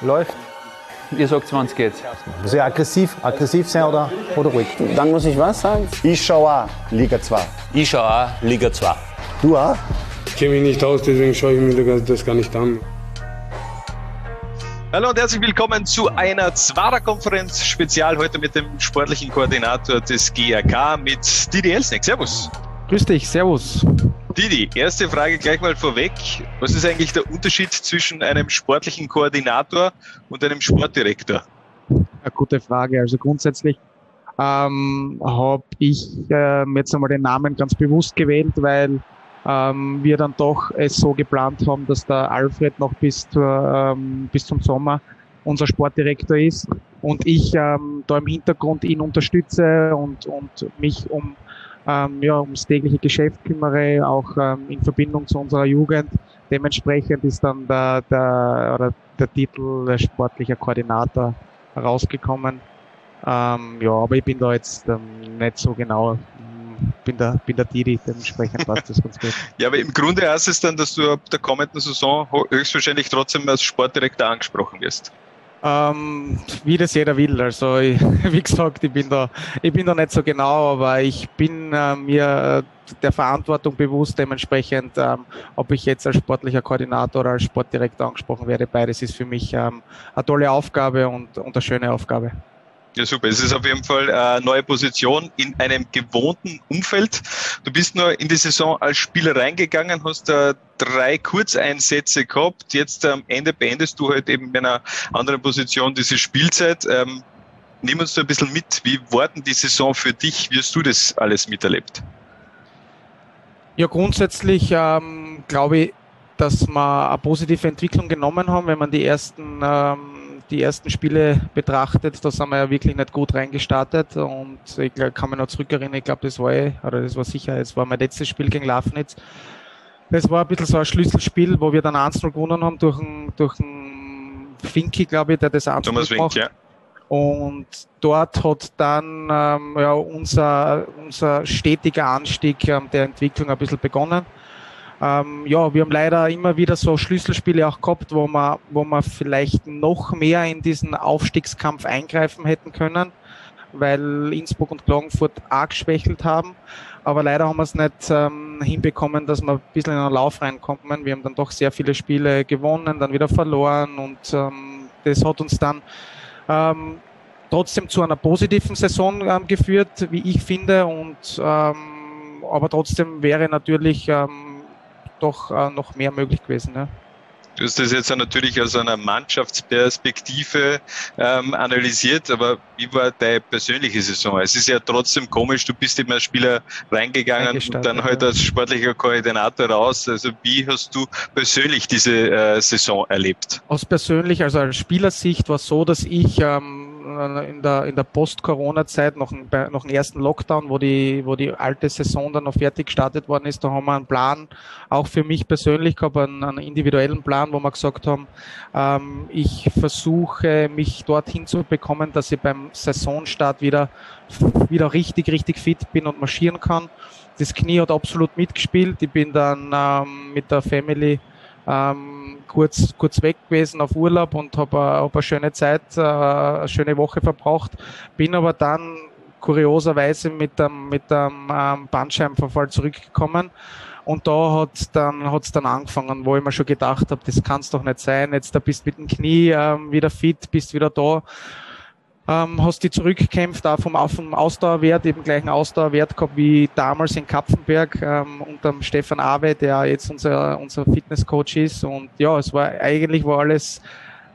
Läuft. Ihr sagt, wann es geht. Muss ich aggressiv, aggressiv sein oder, oder ruhig? Dann muss ich was sagen? Ich schaue auch Liga 2. Ich schaue auch Liga 2. Du auch? Ich kenne mich nicht aus, deswegen schaue ich mir das gar nicht an. Hallo und herzlich willkommen zu einer Zwarer-Konferenz Spezial heute mit dem sportlichen Koordinator des GRK mit Didi Elsneck. Servus. Grüß dich, Servus. Didi, erste Frage gleich mal vorweg. Was ist eigentlich der Unterschied zwischen einem sportlichen Koordinator und einem Sportdirektor? Eine gute Frage. Also grundsätzlich ähm, habe ich äh, jetzt einmal den Namen ganz bewusst gewählt, weil ähm, wir dann doch es so geplant haben, dass der Alfred noch bis, zur, ähm, bis zum Sommer unser Sportdirektor ist und ich ähm, da im Hintergrund ihn unterstütze und, und mich um ähm, ja, ums tägliche Geschäft kümmere, auch ähm, in Verbindung zu unserer Jugend. Dementsprechend ist dann der, der, oder der Titel der sportliche Koordinator rausgekommen. Ähm, ja, aber ich bin da jetzt ähm, nicht so genau bin der, bin der Didi, dementsprechend passt das ganz gut. Ja, aber im Grunde heißt es dann, dass du ab der kommenden Saison höchstwahrscheinlich trotzdem als Sportdirektor angesprochen wirst. Ähm, wie das jeder will. Also ich, wie gesagt, ich bin da, ich bin da nicht so genau, aber ich bin äh, mir der Verantwortung bewusst. Dementsprechend, ähm, ob ich jetzt als sportlicher Koordinator oder als Sportdirektor angesprochen werde, beides ist für mich ähm, eine tolle Aufgabe und, und eine schöne Aufgabe. Ja, super. Es ist auf jeden Fall eine neue Position in einem gewohnten Umfeld. Du bist nur in die Saison als Spieler reingegangen, hast da drei Kurzeinsätze gehabt. Jetzt am Ende beendest du halt eben in einer anderen Position diese Spielzeit. Ähm, nimm uns da ein bisschen mit. Wie war denn die Saison für dich? Wie hast du das alles miterlebt? Ja, grundsätzlich ähm, glaube ich, dass wir eine positive Entwicklung genommen haben, wenn man die ersten ähm, die ersten Spiele betrachtet, da sind wir ja wirklich nicht gut reingestartet und ich kann mich noch zurückerinnern, ich glaube, das war eh, oder das war sicher, es war mein letztes Spiel gegen Lafnitz. Das war ein bisschen so ein Schlüsselspiel, wo wir dann 1-0 gewonnen haben durch einen, durch einen Finki, glaube ich, der das 1 Thomas Fink, ja. Und dort hat dann ähm, ja, unser, unser stetiger Anstieg ähm, der Entwicklung ein bisschen begonnen. Ähm, ja, wir haben leider immer wieder so Schlüsselspiele auch gehabt, wo wir, wo wir vielleicht noch mehr in diesen Aufstiegskampf eingreifen hätten können, weil Innsbruck und Klagenfurt arg geschwächelt haben. Aber leider haben wir es nicht ähm, hinbekommen, dass wir ein bisschen in einen Lauf reinkommen. Wir haben dann doch sehr viele Spiele gewonnen, dann wieder verloren und ähm, das hat uns dann ähm, trotzdem zu einer positiven Saison ähm, geführt, wie ich finde. Und ähm, aber trotzdem wäre natürlich ähm, doch äh, noch mehr möglich gewesen. Ja. Du hast das jetzt natürlich aus einer Mannschaftsperspektive ähm, analysiert, aber wie war deine persönliche Saison? Es ist ja trotzdem komisch, du bist immer als Spieler reingegangen und dann halt als sportlicher Koordinator raus. Also wie hast du persönlich diese äh, Saison erlebt? Aus persönlich, also als Spielersicht war es so, dass ich ähm, in der, in der Post-Corona-Zeit, noch, noch im ersten Lockdown, wo die, wo die alte Saison dann noch fertig gestartet worden ist, da haben wir einen Plan, auch für mich persönlich gehabt, einen, einen individuellen Plan, wo wir gesagt haben, ähm, ich versuche mich dorthin zu bekommen, dass ich beim Saisonstart wieder, wieder richtig, richtig fit bin und marschieren kann. Das Knie hat absolut mitgespielt. Ich bin dann ähm, mit der Family ähm, kurz, kurz weg gewesen auf Urlaub und habe hab eine schöne Zeit, äh, eine schöne Woche verbraucht. Bin aber dann kurioserweise mit dem, mit dem ähm, Bandscheibenverfall zurückgekommen. Und da hat dann, hat's dann angefangen, wo ich mir schon gedacht habe, das kann es doch nicht sein. Jetzt da bist mit dem Knie ähm, wieder fit, bist wieder da ähm, hast die zurückgekämpft, auch vom, dem Ausdauerwert, eben gleichen Ausdauerwert gehabt wie damals in Kapfenberg ähm, unter Stefan Awe, der jetzt unser, unser Fitnesscoach ist. Und ja, es war eigentlich war alles,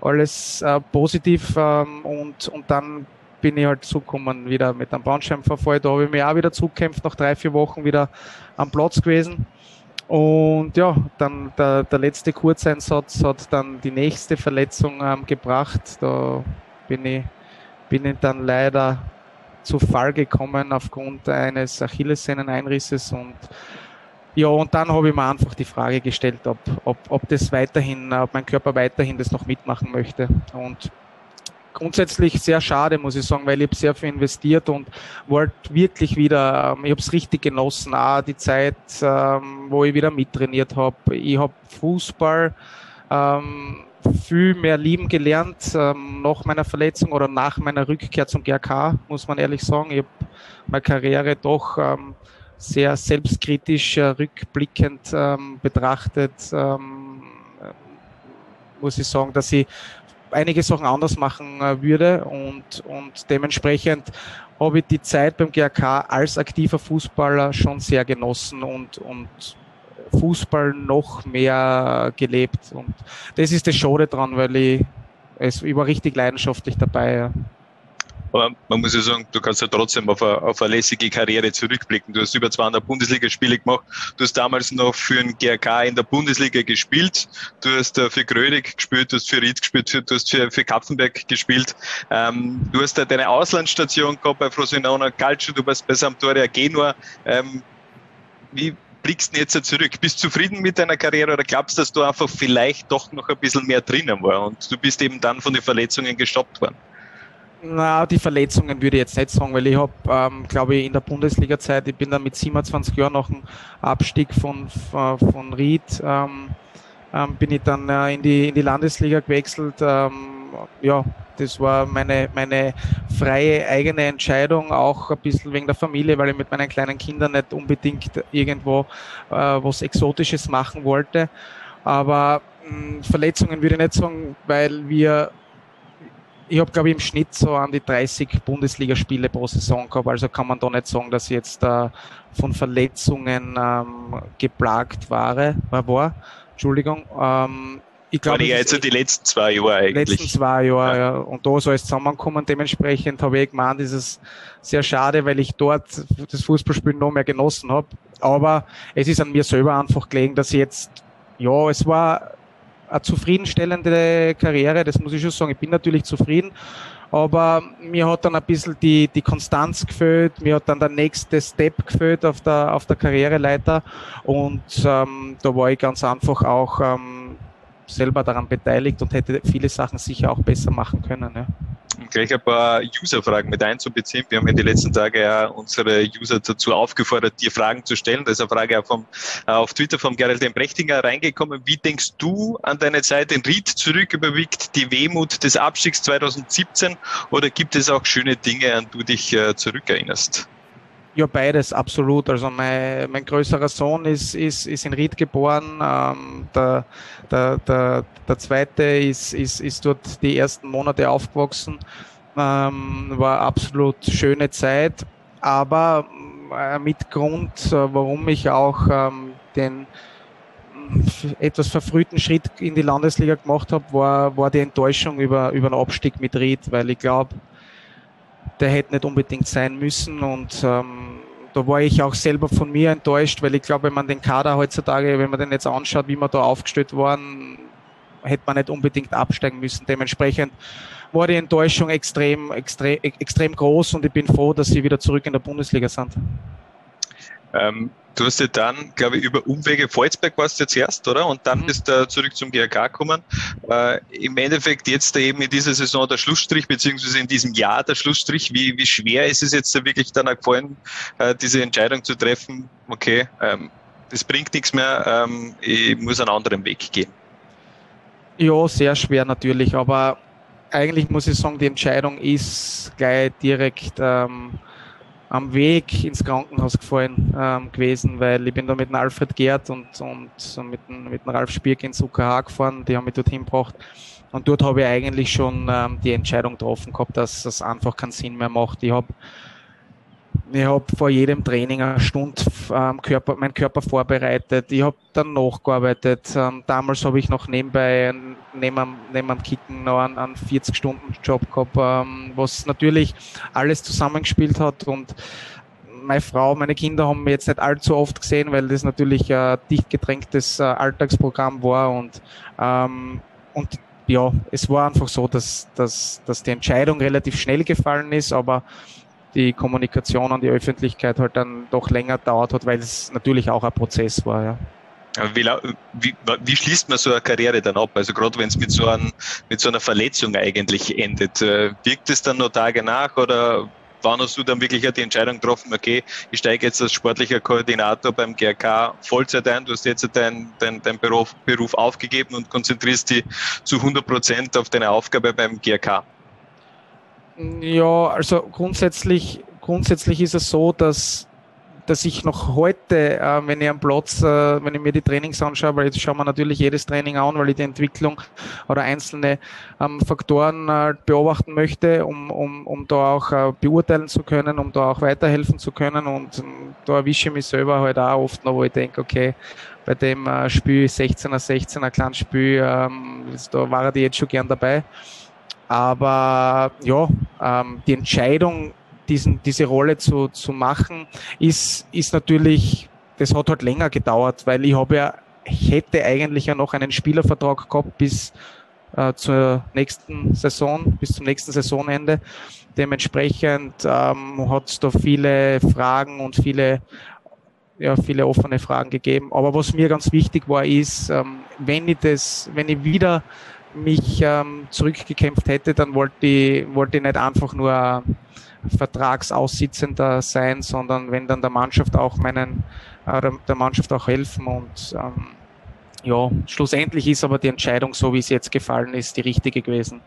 alles äh, positiv ähm, und, und dann bin ich halt zugekommen wieder mit einem Bandscheibenverfall. Da habe ich mich auch wieder zugekämpft, nach drei, vier Wochen wieder am Platz gewesen. Und ja, dann der, der letzte Kurzeinsatz hat dann die nächste Verletzung ähm, gebracht. Da bin ich bin ich dann leider zu Fall gekommen aufgrund eines Achillessehneneinrisses und ja, und dann habe ich mir einfach die Frage gestellt, ob, ob, ob das weiterhin, ob mein Körper weiterhin das noch mitmachen möchte. Und grundsätzlich sehr schade, muss ich sagen, weil ich habe sehr viel investiert und wollte wirklich wieder, ich habe es richtig genossen, auch die Zeit, ähm, wo ich wieder mittrainiert habe. Ich habe Fußball ähm, viel mehr lieben gelernt ähm, nach meiner Verletzung oder nach meiner Rückkehr zum GRK, muss man ehrlich sagen. Ich habe meine Karriere doch ähm, sehr selbstkritisch äh, rückblickend ähm, betrachtet. Ähm, muss ich sagen, dass ich einige Sachen anders machen äh, würde und, und dementsprechend habe ich die Zeit beim GRK als aktiver Fußballer schon sehr genossen und, und Fußball noch mehr gelebt. Und das ist das Schade dran, weil ich, es, ich war richtig leidenschaftlich dabei. Ja. Aber man muss ja sagen, du kannst ja trotzdem auf eine, auf eine lässige Karriere zurückblicken. Du hast über 200 Bundesligaspiele gemacht. Du hast damals noch für den GRK in der Bundesliga gespielt. Du hast äh, für Grödig gespielt, du hast für Ried gespielt, du hast für, für Kapfenberg gespielt. Ähm, du hast da deine Auslandsstation gehabt bei Frosinone Calcio, du warst bei Sampdoria Genua. Ähm, wie, blickst du jetzt zurück? Bist du zufrieden mit deiner Karriere oder glaubst du, dass du einfach vielleicht doch noch ein bisschen mehr drinnen war und du bist eben dann von den Verletzungen gestoppt worden? Na, die Verletzungen würde ich jetzt nicht sagen, weil ich habe, ähm, glaube ich, in der Bundesliga-Zeit, ich bin dann mit 27 Jahren nach dem Abstieg von, von, von Ried, ähm, ähm, bin ich dann äh, in, die, in die Landesliga gewechselt. Ähm, ja, das war meine, meine freie eigene Entscheidung, auch ein bisschen wegen der Familie, weil ich mit meinen kleinen Kindern nicht unbedingt irgendwo äh, was Exotisches machen wollte. Aber mh, hm, Verletzungen würde ich nicht sagen, weil wir ich habe, glaube ich, im Schnitt so an die 30 Bundesligaspiele pro Saison gehabt. Also kann man da nicht sagen, dass ich jetzt äh, von Verletzungen ähm, geplagt war. war. Entschuldigung. Ähm, ich glaube, ja jetzt die letzten zwei Jahre eigentlich. Letzten zwei Jahre, ja. ja. Und da ist alles zusammengekommen. Dementsprechend habe ich gemeint, ist es sehr schade, weil ich dort das Fußballspielen noch mehr genossen habe. Aber es ist an mir selber einfach gelegen, dass ich jetzt, ja, es war eine zufriedenstellende Karriere, das muss ich schon sagen. Ich bin natürlich zufrieden, aber mir hat dann ein bisschen die, die Konstanz gefällt, mir hat dann der nächste Step gefällt auf der, auf der Karriereleiter und ähm, da war ich ganz einfach auch ähm, selber daran beteiligt und hätte viele Sachen sicher auch besser machen können. Ja gleich ein paar User-Fragen mit einzubeziehen. Wir haben in den letzten Tagen ja unsere User dazu aufgefordert, dir Fragen zu stellen. Da ist eine Frage vom, äh, auf Twitter vom Gerald M. Brechtinger reingekommen. Wie denkst du an deine Zeit in Ried zurück? Überwiegt die Wehmut des Abstiegs 2017 oder gibt es auch schöne Dinge, an die du dich äh, zurückerinnerst? Ja, beides, absolut. Also mein, mein größerer Sohn ist, ist, ist in Ried geboren. Ähm, der, der, der, der zweite ist, ist, ist dort die ersten Monate aufgewachsen. Ähm, war absolut schöne Zeit. Aber äh, mit Grund, äh, warum ich auch ähm, den etwas verfrühten Schritt in die Landesliga gemacht habe, war, war die Enttäuschung über, über den Abstieg mit Ried, weil ich glaube, der hätte nicht unbedingt sein müssen und ähm, da war ich auch selber von mir enttäuscht, weil ich glaube, wenn man den Kader heutzutage, wenn man den jetzt anschaut, wie wir da aufgestellt waren, hätte man nicht unbedingt absteigen müssen. Dementsprechend war die Enttäuschung extrem, extrem, extrem groß und ich bin froh, dass sie wieder zurück in der Bundesliga sind. Ähm, du hast ja dann, glaube ich, über Umwege Volzberg warst du jetzt erst, oder? Und dann mhm. bist du zurück zum GRK gekommen. Äh, Im Endeffekt jetzt eben in dieser Saison der Schlussstrich, beziehungsweise in diesem Jahr der Schlussstrich. Wie, wie schwer ist es jetzt da wirklich dann auch gefallen, äh, diese Entscheidung zu treffen, okay, ähm, das bringt nichts mehr, ähm, ich muss einen anderen Weg gehen? Ja, sehr schwer natürlich, aber eigentlich muss ich sagen, die Entscheidung ist gleich direkt ähm, am Weg ins Krankenhaus gefallen ähm, gewesen, weil ich bin da mit dem Alfred Gerd und, und mit, dem, mit dem Ralf Spierk ins UKH gefahren, die haben mich dorthin gebracht. Und dort habe ich eigentlich schon ähm, die Entscheidung getroffen gehabt, dass das einfach keinen Sinn mehr macht. Ich habe ich habe vor jedem Training eine Stunde ähm, Körper, meinen Körper vorbereitet. Ich habe dann nachgearbeitet. Ähm, damals habe ich noch nebenbei neben am, neben am Kicken noch einen, einen 40-Stunden-Job gehabt, ähm, was natürlich alles zusammengespielt hat und meine Frau, meine Kinder haben mich jetzt nicht allzu oft gesehen, weil das natürlich ein dicht gedrängtes äh, Alltagsprogramm war und, ähm, und ja, es war einfach so, dass, dass, dass die Entscheidung relativ schnell gefallen ist, aber die Kommunikation an die Öffentlichkeit halt dann doch länger dauert hat, weil es natürlich auch ein Prozess war, ja. Wie, wie, wie, schließt man so eine Karriere dann ab? Also gerade wenn es mit, so mit so einer Verletzung eigentlich endet, äh, wirkt es dann noch Tage nach oder wann hast du dann wirklich die Entscheidung getroffen, okay, ich steige jetzt als sportlicher Koordinator beim GRK Vollzeit ein, du hast jetzt deinen dein, dein Beruf, Beruf aufgegeben und konzentrierst dich zu 100 Prozent auf deine Aufgabe beim GRK? Ja, also grundsätzlich, grundsätzlich ist es so, dass dass ich noch heute, äh, wenn ich am Platz, äh, wenn ich mir die Trainings anschaue, weil jetzt schauen wir natürlich jedes Training an, weil ich die Entwicklung oder einzelne ähm, Faktoren äh, beobachten möchte, um, um, um da auch äh, beurteilen zu können, um da auch weiterhelfen zu können. Und ähm, da erwische ich mich selber halt auch oft noch, wo ich denke, okay, bei dem äh, Spiel 16er, 16er, kleines Spiel, ähm, da war er jetzt schon gern dabei. Aber ja, ähm, die Entscheidung diesen, diese Rolle zu, zu machen, ist, ist natürlich, das hat halt länger gedauert, weil ich habe ja, ich hätte eigentlich ja noch einen Spielervertrag gehabt bis äh, zur nächsten Saison, bis zum nächsten Saisonende. Dementsprechend ähm, hat es da viele Fragen und viele, ja, viele offene Fragen gegeben. Aber was mir ganz wichtig war, ist, ähm, wenn ich das, wenn ich wieder mich ähm, zurückgekämpft hätte, dann wollte ich, wollte ich nicht einfach nur Vertragsaussitzender sein, sondern wenn dann der Mannschaft auch meinen, äh, der Mannschaft auch helfen und ähm, ja, schlussendlich ist aber die Entscheidung, so wie es jetzt gefallen ist, die richtige gewesen.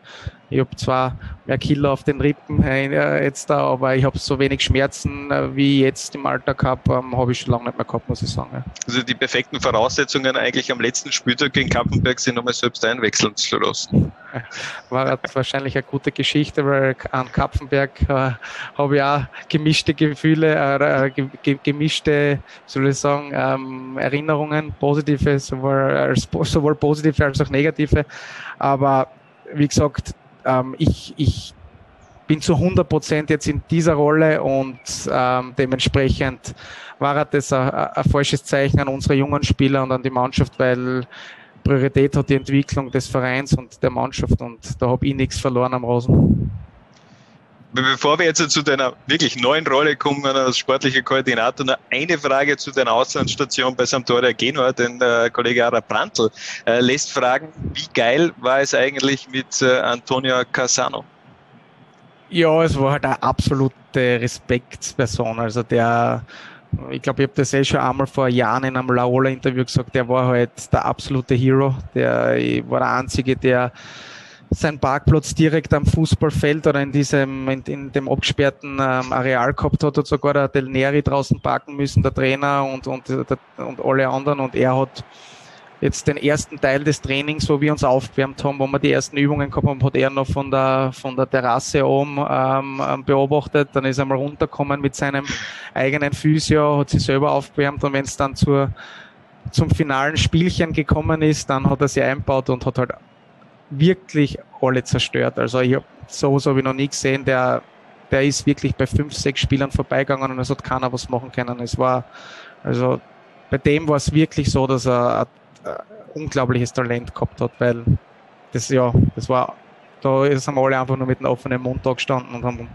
Ich habe zwar mehr Killer auf den Rippen jetzt da, aber ich habe so wenig Schmerzen äh, wie jetzt im Alltag gehabt, ähm, habe ich schon lange nicht mehr gehabt, muss ich sagen. Ja. Also die perfekten Voraussetzungen eigentlich am letzten Spieltag gegen Kappenberg sind nochmal selbst einwechseln zu lassen. War wahrscheinlich eine gute Geschichte, weil an Kapfenberg äh, habe ich auch gemischte Gefühle, äh, ge gemischte, soll ich sagen, ähm, Erinnerungen, positive, sowohl, sowohl positive als auch negative. Aber wie gesagt, ähm, ich, ich bin zu 100 Prozent jetzt in dieser Rolle und ähm, dementsprechend war das ein, ein falsches Zeichen an unsere jungen Spieler und an die Mannschaft, weil Priorität hat die Entwicklung des Vereins und der Mannschaft und da habe ich nichts verloren am Rosen. Bevor wir jetzt zu deiner wirklich neuen Rolle kommen als sportlicher Koordinator, noch eine Frage zu deiner Auslandsstation bei Sampdoria Genua. Denn der Kollege Ara Brandl äh, lässt fragen, wie geil war es eigentlich mit äh, Antonio Casano? Ja, es war halt eine absolute Respektsperson. Also der, ich glaube, ich habe das eh schon einmal vor Jahren in einem Laola-Interview gesagt, der war halt der absolute Hero. Der war der Einzige, der sein Parkplatz direkt am Fußballfeld oder in diesem, in, in dem abgesperrten ähm, Areal gehabt hat, hat sogar der Del Neri draußen parken müssen, der Trainer und, und, und alle anderen. Und er hat jetzt den ersten Teil des Trainings, wo wir uns aufgewärmt haben, wo wir die ersten Übungen gehabt haben, hat er noch von der, von der Terrasse oben ähm, ähm beobachtet. Dann ist er mal runtergekommen mit seinem eigenen Physio, hat sich selber aufgewärmt und wenn es dann zur, zum finalen Spielchen gekommen ist, dann hat er sich einbaut und hat halt wirklich alle zerstört. Also ich hab, so habe ich noch nie gesehen, der, der ist wirklich bei fünf, sechs Spielern vorbeigegangen und es hat keiner was machen können. Es war, also bei dem war es wirklich so, dass er unglaubliches Talent gehabt hat, weil das ja, das war, da sind wir alle einfach nur mit einem offenen Mund da gestanden und haben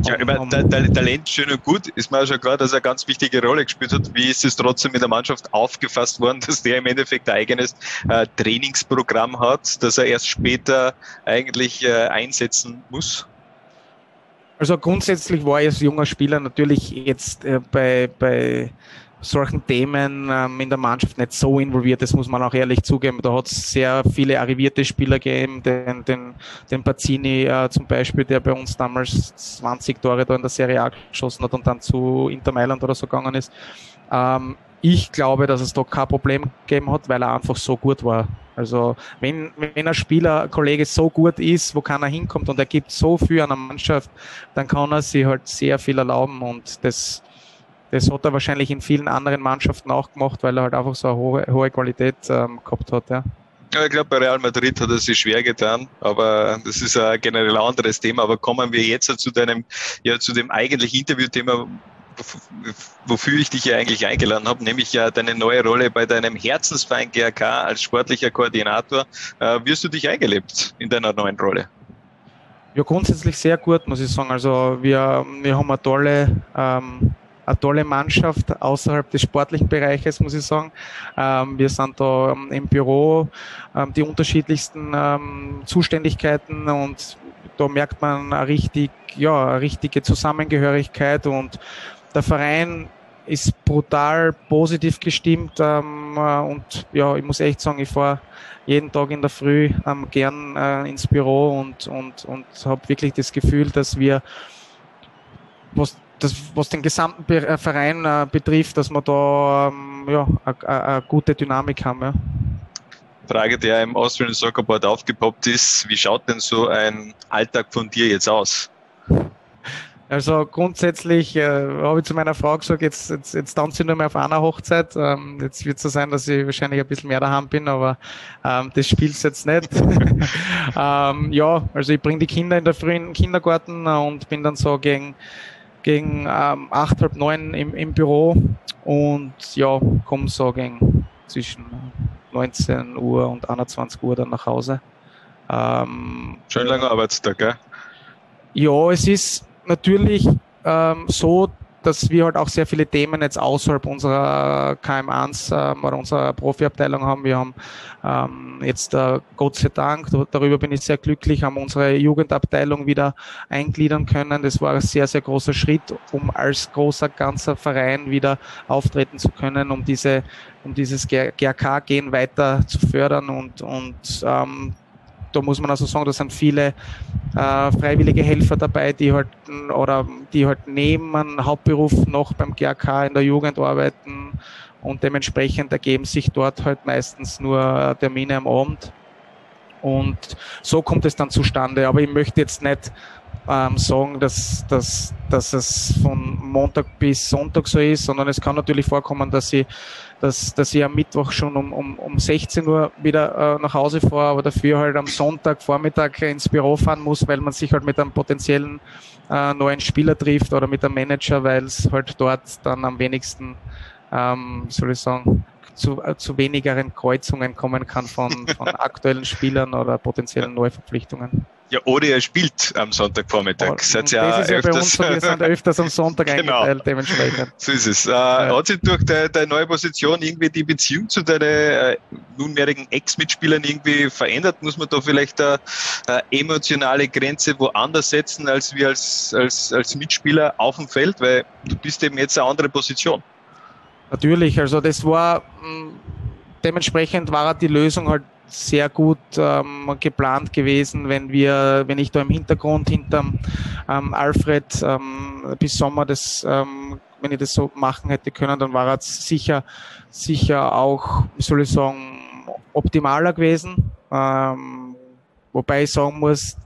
ja, ich meine, Talent schön und gut, ist mir auch schon klar, dass er eine ganz wichtige Rolle gespielt hat. Wie ist es trotzdem mit der Mannschaft aufgefasst worden, dass der im Endeffekt ein eigenes äh, Trainingsprogramm hat, das er erst später eigentlich äh, einsetzen muss? Also grundsätzlich war er als junger Spieler natürlich jetzt äh, bei, bei solchen Themen ähm, in der Mannschaft nicht so involviert, das muss man auch ehrlich zugeben. Da hat es sehr viele arrivierte Spieler gegeben, den, den, den Pazzini äh, zum Beispiel, der bei uns damals 20 Tore da in der Serie A geschossen hat und dann zu Inter Mailand oder so gegangen ist. Ähm, ich glaube, dass es da kein Problem gegeben hat, weil er einfach so gut war. Also wenn, wenn ein Spieler, ein Kollege so gut ist, wo keiner hinkommt und er gibt so viel an der Mannschaft, dann kann er sich halt sehr viel erlauben und das das hat er wahrscheinlich in vielen anderen Mannschaften auch gemacht, weil er halt einfach so eine hohe, hohe Qualität ähm, gehabt hat. Ja. Ja, ich glaube, bei Real Madrid hat er sich schwer getan, aber das ist ein generell anderes Thema. Aber kommen wir jetzt zu deinem, ja, zu dem eigentlichen Interviewthema, wofür ich dich ja eigentlich eingeladen habe, nämlich ja deine neue Rolle bei deinem Herzensverein GRK als sportlicher Koordinator. Äh, wirst du dich eingelebt in deiner neuen Rolle? Ja, grundsätzlich sehr gut, muss ich sagen. Also wir, wir haben eine tolle ähm, eine tolle Mannschaft außerhalb des sportlichen Bereiches, muss ich sagen. Ähm, wir sind da ähm, im Büro ähm, die unterschiedlichsten Zuständigkeiten und da merkt man eine richtig, ja, eine richtige Zusammengehörigkeit und der Verein ist brutal positiv gestimmt ähm, äh, und ja, ich muss echt sagen, ich fahre jeden Tag in der Früh ähm, gern äh, ins Büro und, und, und habe wirklich das Gefühl, dass wir, was, das, was den gesamten äh, Verein äh, betrifft, dass wir da ähm, ja, eine gute Dynamik haben. Ja. Frage, der im Austrian Soccer Board aufgepoppt ist, wie schaut denn so ein Alltag von dir jetzt aus? Also grundsätzlich äh, habe ich zu meiner Frau gesagt, jetzt, jetzt, jetzt tanze ich nur mehr auf einer Hochzeit. Ähm, jetzt wird es so sein, dass ich wahrscheinlich ein bisschen mehr daheim bin, aber ähm, das spielt jetzt nicht. ähm, ja, also ich bringe die Kinder in der frühen Kindergarten und bin dann so gegen, gegen ähm, acht, halb neun im, im Büro und ja, komme so gegen zwischen 19 Uhr und 21 Uhr dann nach Hause. Ähm, Schön langer Arbeitstag, gell? Ja, es ist natürlich ähm, so, dass wir halt auch sehr viele Themen jetzt außerhalb unserer KM1 ähm, oder unserer Profiabteilung haben. Wir haben ähm, jetzt äh, Gott sei Dank, darüber bin ich sehr glücklich, haben unsere Jugendabteilung wieder eingliedern können. Das war ein sehr, sehr großer Schritt, um als großer ganzer Verein wieder auftreten zu können, um diese, um dieses GRK-Gehen weiter zu fördern und, und ähm, da muss man also sagen, da sind viele äh, freiwillige Helfer dabei, die halt oder die halt neben einem Hauptberuf noch beim GAK in der Jugend arbeiten und dementsprechend ergeben sich dort halt meistens nur Termine am Abend. Und so kommt es dann zustande. Aber ich möchte jetzt nicht ähm, sagen, dass, dass, dass es von Montag bis Sonntag so ist, sondern es kann natürlich vorkommen, dass ich dass, dass ich am Mittwoch schon um, um, um 16 Uhr wieder äh, nach Hause fahre, aber dafür halt am Sonntag Vormittag ins Büro fahren muss, weil man sich halt mit einem potenziellen äh, neuen Spieler trifft oder mit einem Manager, weil es halt dort dann am wenigsten, ähm, soll ich sagen, zu, äh, zu wenigeren Kreuzungen kommen kann von, von aktuellen Spielern oder potenziellen Neuverpflichtungen. Ja, oder ihr spielt am Sonntagvormittag. Oh, Seid ja, das ist ja bei uns so, wir sind öfters am Sonntag genau. eingeteilt, dementsprechend. So ist es. Äh, ja. Hat sich durch deine, deine, neue Position irgendwie die Beziehung zu deinen äh, nunmehrigen Ex-Mitspielern irgendwie verändert? Muss man da vielleicht eine, eine, emotionale Grenze woanders setzen als wir als, als, als Mitspieler auf dem Feld? Weil du bist eben jetzt eine andere Position. Natürlich, also das war mh, dementsprechend war die Lösung halt sehr gut ähm, geplant gewesen, wenn wir, wenn ich da im Hintergrund hinterm ähm, Alfred ähm, bis Sommer das, ähm, wenn ich das so machen hätte können, dann war es sicher, sicher auch, soll ich sagen, optimaler gewesen. Ähm, wobei ich sagen muss,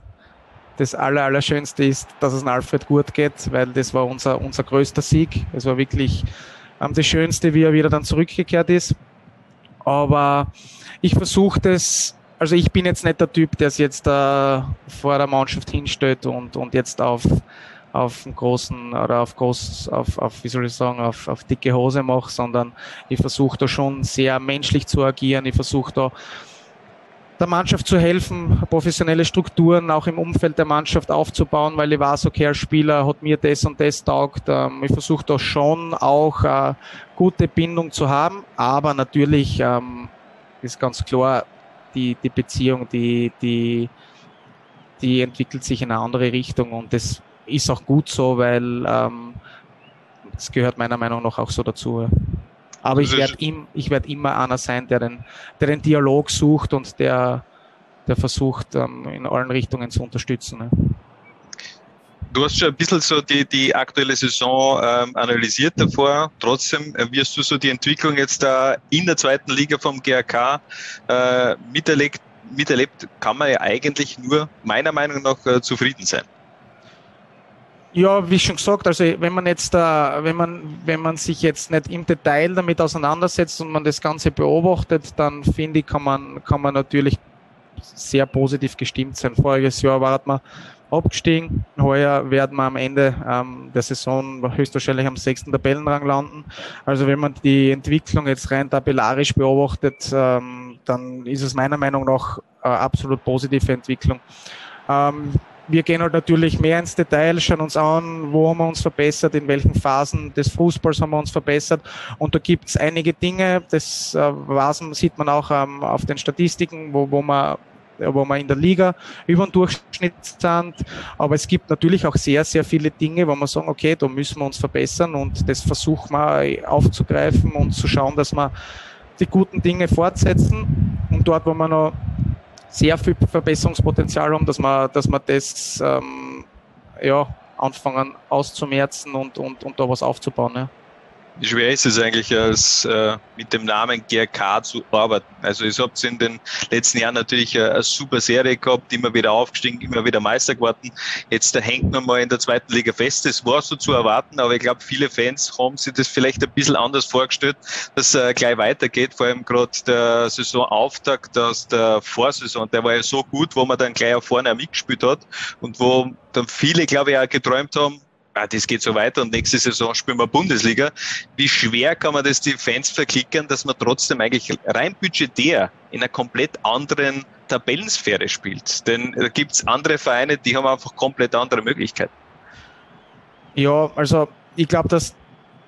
das Aller, Allerschönste ist, dass es an Alfred gut geht, weil das war unser, unser größter Sieg. Es war wirklich ähm, das Schönste, wie er wieder dann zurückgekehrt ist. Aber ich versuche das, also ich bin jetzt nicht der Typ, der es jetzt äh, vor der Mannschaft hinstellt und, und jetzt auf, auf einen großen oder auf groß, auf, auf wie soll ich sagen, auf, auf dicke Hose mache, sondern ich versuche da schon sehr menschlich zu agieren. Ich versuche da der Mannschaft zu helfen, professionelle Strukturen auch im Umfeld der Mannschaft aufzubauen, weil ich weiß, okay, als Spieler hat mir das und das taugt. Ähm, ich versuche da schon auch äh, gute Bindung zu haben, aber natürlich ähm, ist ganz klar, die, die Beziehung, die, die, die entwickelt sich in eine andere Richtung und das ist auch gut so, weil ähm, gehört meiner Meinung nach auch so dazu. Aber ich werde im, ich werd immer einer sein, der den, der den Dialog sucht und der, der versucht, ähm, in allen Richtungen zu unterstützen. Ne? Du hast schon ein bisschen so die, die aktuelle Saison ähm, analysiert davor. Trotzdem äh, wirst du so die Entwicklung jetzt da in der zweiten Liga vom GRK äh, miterlebt, miterlebt, kann man ja eigentlich nur meiner Meinung nach äh, zufrieden sein. Ja, wie schon gesagt, also wenn man jetzt äh, wenn man, wenn man sich jetzt nicht im Detail damit auseinandersetzt und man das Ganze beobachtet, dann finde ich, kann man, kann man natürlich sehr positiv gestimmt sein. Voriges Jahr war man abgestiegen. Heuer werden wir am Ende ähm, der Saison höchstwahrscheinlich am sechsten Tabellenrang landen. Also wenn man die Entwicklung jetzt rein tabellarisch beobachtet, ähm, dann ist es meiner Meinung nach eine absolut positive Entwicklung. Ähm, wir gehen halt natürlich mehr ins Detail, schauen uns an, wo haben wir uns verbessert, in welchen Phasen des Fußballs haben wir uns verbessert. Und da gibt es einige Dinge, das äh, sieht man auch ähm, auf den Statistiken, wo, wo man wo wir in der Liga über den Durchschnitt sind. Aber es gibt natürlich auch sehr, sehr viele Dinge, wo wir sagen, okay, da müssen wir uns verbessern und das versuchen wir aufzugreifen und zu schauen, dass wir die guten Dinge fortsetzen und dort, wo wir noch sehr viel Verbesserungspotenzial haben, dass wir, dass wir das ähm, ja, anfangen auszumerzen und, und, und da was aufzubauen. Ja. Wie schwer ist es eigentlich, als äh, mit dem Namen GRK zu arbeiten? Also ihr habt in den letzten Jahren natürlich eine, eine, super Serie gehabt, immer wieder aufgestiegen, immer wieder Meister geworden. Jetzt da hängt man mal in der zweiten Liga fest. Das war so zu erwarten, aber ich glaube, viele Fans haben sich das vielleicht ein bisschen anders vorgestellt, dass äh, gleich weitergeht. Vor allem gerade der Saisonauftakt aus der Vorsaison, der war ja so gut, wo man dann gleich auch vorne mitgespielt hat und wo dann viele, glaube ich, auch geträumt haben, ah, das geht so weiter und nächste Saison spielen wir Bundesliga. Wie schwer kann man das die Fans verklickern, dass man trotzdem eigentlich rein budgetär in einer komplett anderen Tabellensphäre spielt? Denn da gibt es andere Vereine, die haben einfach komplett andere Möglichkeiten. Ja, also ich glaube, dass,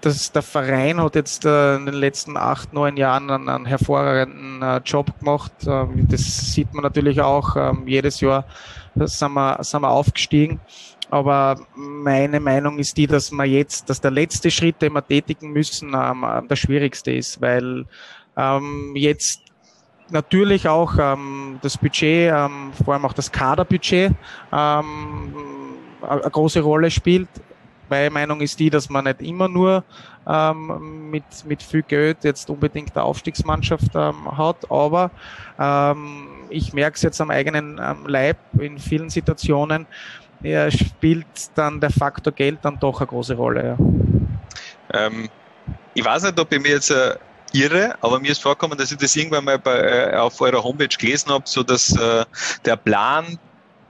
dass der Verein hat jetzt äh, in den letzten acht, neun Jahren einen, einen hervorragenden äh, Job gemacht. Ähm, das sieht man natürlich auch ähm, jedes Jahr sind wir, sind wir aufgestiegen. Aber meine Meinung ist die, dass man jetzt, dass der letzte Schritt, den wir tätigen müssen, ähm, der schwierigste ist, weil ähm, jetzt natürlich auch ähm, das Budget, ähm, vor allem auch das Kaderbudget, ähm, eine große Rolle spielt. Meine Meinung ist die, dass man nicht immer nur ähm, mit, mit viel Geld jetzt unbedingt eine Aufstiegsmannschaft ähm, hat, aber ähm, ich merke es jetzt am eigenen ähm, Leib in vielen Situationen, ja, spielt dann der Faktor Geld dann doch eine große Rolle. Ja. Ähm, ich weiß nicht, ob ich mir jetzt äh, irre, aber mir ist vorgekommen, dass ich das irgendwann mal bei, äh, auf eurer Homepage gelesen habe, so dass äh, der Plan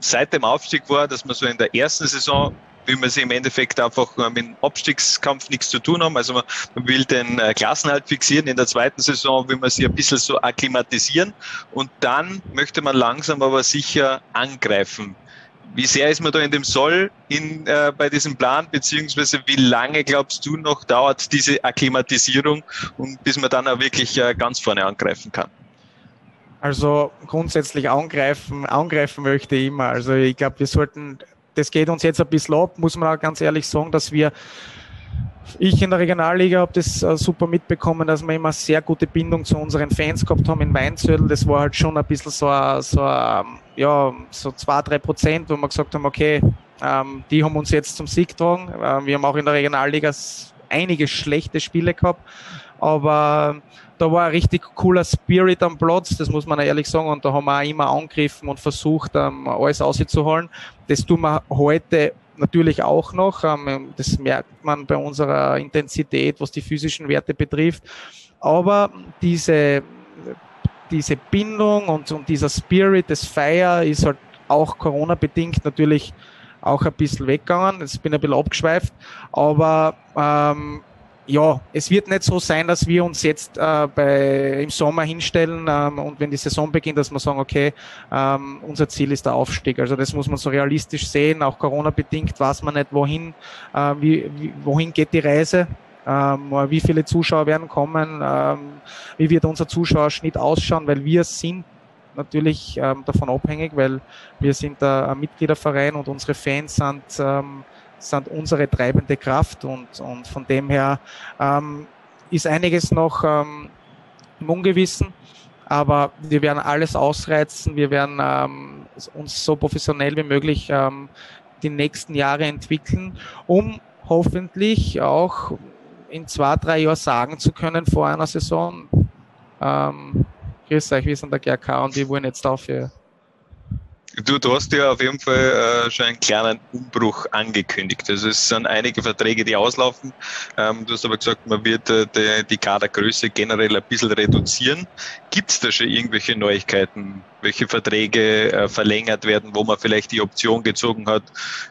seit dem Aufstieg war, dass man so in der ersten Saison will man sich im Endeffekt einfach mit dem Abstiegskampf nichts zu tun haben. Also man, man will den äh, Klassenhalt fixieren. In der zweiten Saison will man sich ein bisschen so akklimatisieren und dann möchte man langsam aber sicher angreifen. Wie sehr ist man da in dem Soll in, äh, bei diesem Plan, beziehungsweise wie lange glaubst du noch dauert diese Akklimatisierung und bis man dann auch wirklich äh, ganz vorne angreifen kann? Also grundsätzlich angreifen, angreifen möchte ich immer. Also ich glaube, wir sollten, das geht uns jetzt ein bisschen ab, muss man auch ganz ehrlich sagen, dass wir ich in der Regionalliga habe das äh, super mitbekommen, dass wir immer sehr gute Bindung zu unseren Fans gehabt haben in Weinzödel. Das war halt schon ein bisschen so, so ja, so zwei, drei Prozent, wo wir gesagt haben, okay, ähm, die haben uns jetzt zum Sieg getragen. Ähm, wir haben auch in der Regionalliga einige schlechte Spiele gehabt, aber da war ein richtig cooler Spirit am Platz, das muss man ehrlich sagen, und da haben wir auch immer angegriffen und versucht, ähm, alles auszuholen. Das tun wir heute natürlich auch noch. Ähm, das merkt man bei unserer Intensität, was die physischen Werte betrifft. Aber diese, diese Bindung und, und dieser Spirit des Feier ist halt auch Corona-bedingt natürlich auch ein bisschen weggegangen. Jetzt bin ich ein bisschen abgeschweift. Aber ähm, ja, es wird nicht so sein, dass wir uns jetzt äh, bei, im Sommer hinstellen ähm, und wenn die Saison beginnt, dass wir sagen, okay, ähm, unser Ziel ist der Aufstieg. Also das muss man so realistisch sehen. Auch Corona-bedingt weiß man nicht, wohin, äh, wie, wie, wohin geht die Reise. Ähm, wie viele Zuschauer werden kommen, ähm, wie wird unser Zuschauerschnitt ausschauen, weil wir sind natürlich ähm, davon abhängig, weil wir sind ein Mitgliederverein und unsere Fans sind ähm, sind unsere treibende Kraft und, und von dem her ähm, ist einiges noch ähm, im Ungewissen, aber wir werden alles ausreizen, wir werden ähm, uns so professionell wie möglich ähm, die nächsten Jahre entwickeln, um hoffentlich auch in zwei, drei Jahren sagen zu können vor einer Saison, ähm, grüß euch, wir sind der GRK und wir wollen jetzt dafür Du, du hast ja auf jeden Fall äh, schon einen kleinen Umbruch angekündigt. Also es sind einige Verträge, die auslaufen. Ähm, du hast aber gesagt, man wird äh, die, die Kadergröße generell ein bisschen reduzieren. Gibt es da schon irgendwelche Neuigkeiten, welche Verträge äh, verlängert werden, wo man vielleicht die Option gezogen hat?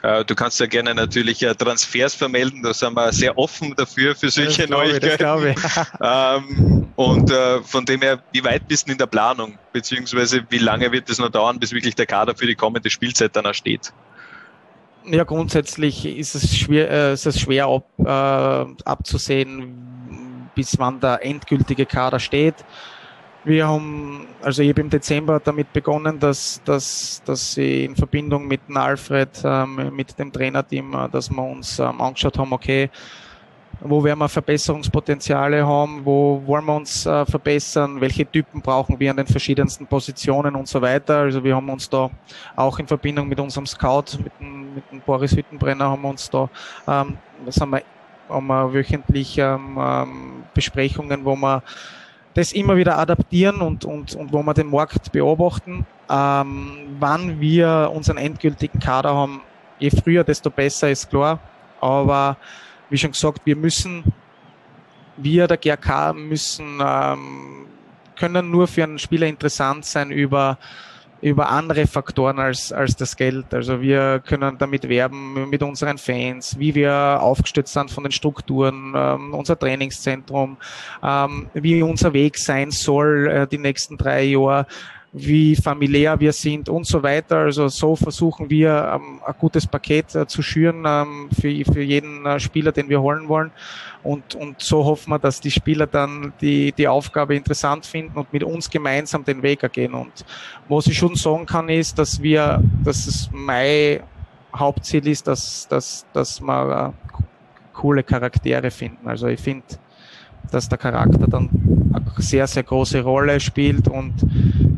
Äh, du kannst ja gerne natürlich äh, Transfers vermelden, da sind wir sehr offen dafür für solche das Neuigkeiten. Ich, ähm, und äh, von dem her, wie weit bist du in der Planung? Beziehungsweise wie lange wird es noch dauern, bis wirklich der Kader für die kommende Spielzeit dann auch steht? Ja, grundsätzlich ist es schwer, äh, ist es schwer ab, äh, abzusehen, bis wann der endgültige Kader steht. Wir haben, also ich habe im Dezember damit begonnen, dass, dass, dass ich in Verbindung mit dem Alfred, ähm, mit dem Trainerteam, äh, dass wir uns ähm, angeschaut haben, okay, wo werden wir Verbesserungspotenziale haben, wo wollen wir uns äh, verbessern, welche Typen brauchen wir an den verschiedensten Positionen und so weiter. Also wir haben uns da auch in Verbindung mit unserem Scout, mit dem, mit dem Boris Hüttenbrenner, haben wir uns da, ähm, das haben wir, haben wir wöchentlich ähm, ähm, Besprechungen, wo wir das immer wieder adaptieren und, und, und wo wir den Markt beobachten. Ähm, wann wir unseren endgültigen Kader haben, je früher, desto besser ist klar. Aber wie schon gesagt, wir müssen, wir der GRK müssen, ähm, können nur für einen Spieler interessant sein über über andere Faktoren als, als das Geld. Also wir können damit werben mit unseren Fans, wie wir aufgestützt sind von den Strukturen, ähm, unser Trainingszentrum, ähm, wie unser Weg sein soll äh, die nächsten drei Jahre wie familiär wir sind und so weiter. Also so versuchen wir ähm, ein gutes Paket äh, zu schüren ähm, für, für jeden äh, Spieler, den wir holen wollen. Und, und so hoffen wir, dass die Spieler dann die, die Aufgabe interessant finden und mit uns gemeinsam den Weg ergehen. Und was ich schon sagen kann, ist, dass wir, dass es mein Hauptziel ist, dass, dass, dass wir äh, coole Charaktere finden. Also ich finde, dass der Charakter dann eine sehr, sehr große Rolle spielt und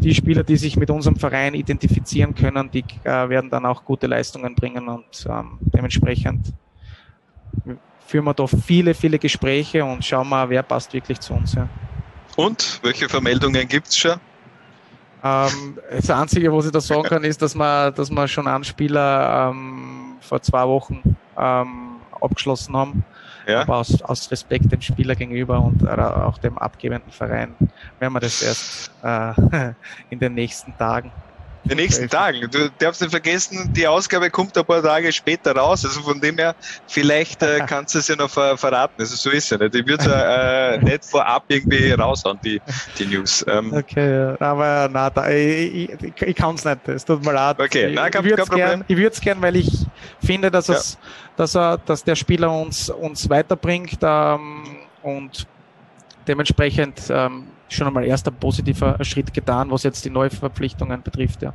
die Spieler, die sich mit unserem Verein identifizieren können, die äh, werden dann auch gute Leistungen bringen und ähm, dementsprechend führen wir da viele, viele Gespräche und schauen mal, wer passt wirklich zu uns. Ja. Und welche Vermeldungen gibt es schon? Ähm, das Einzige, was ich da sagen kann, ist, dass man, dass wir schon einen Spieler ähm, vor zwei Wochen ähm, abgeschlossen haben ja. Aber aus, aus Respekt dem Spieler gegenüber und auch dem abgebenden Verein werden wir das erst äh, in den nächsten Tagen in den nächsten Tagen. Du darfst nicht vergessen, die Ausgabe kommt ein paar Tage später raus. Also von dem her, vielleicht äh, kannst du es ja noch ver verraten. Also so ist es ja nicht. Ich würde es äh, nicht vorab irgendwie raushauen, die, die News. Ähm. Okay, aber na, da, ich, ich, ich kann es nicht. Es tut mir leid. Okay, na, kein, ich würde es gerne, gern, weil ich finde, dass, es, ja. Dass, er, dass der Spieler uns, uns weiterbringt ähm, und dementsprechend ähm, schon einmal erster positiver Schritt getan, was jetzt die Neuverpflichtungen betrifft, ja.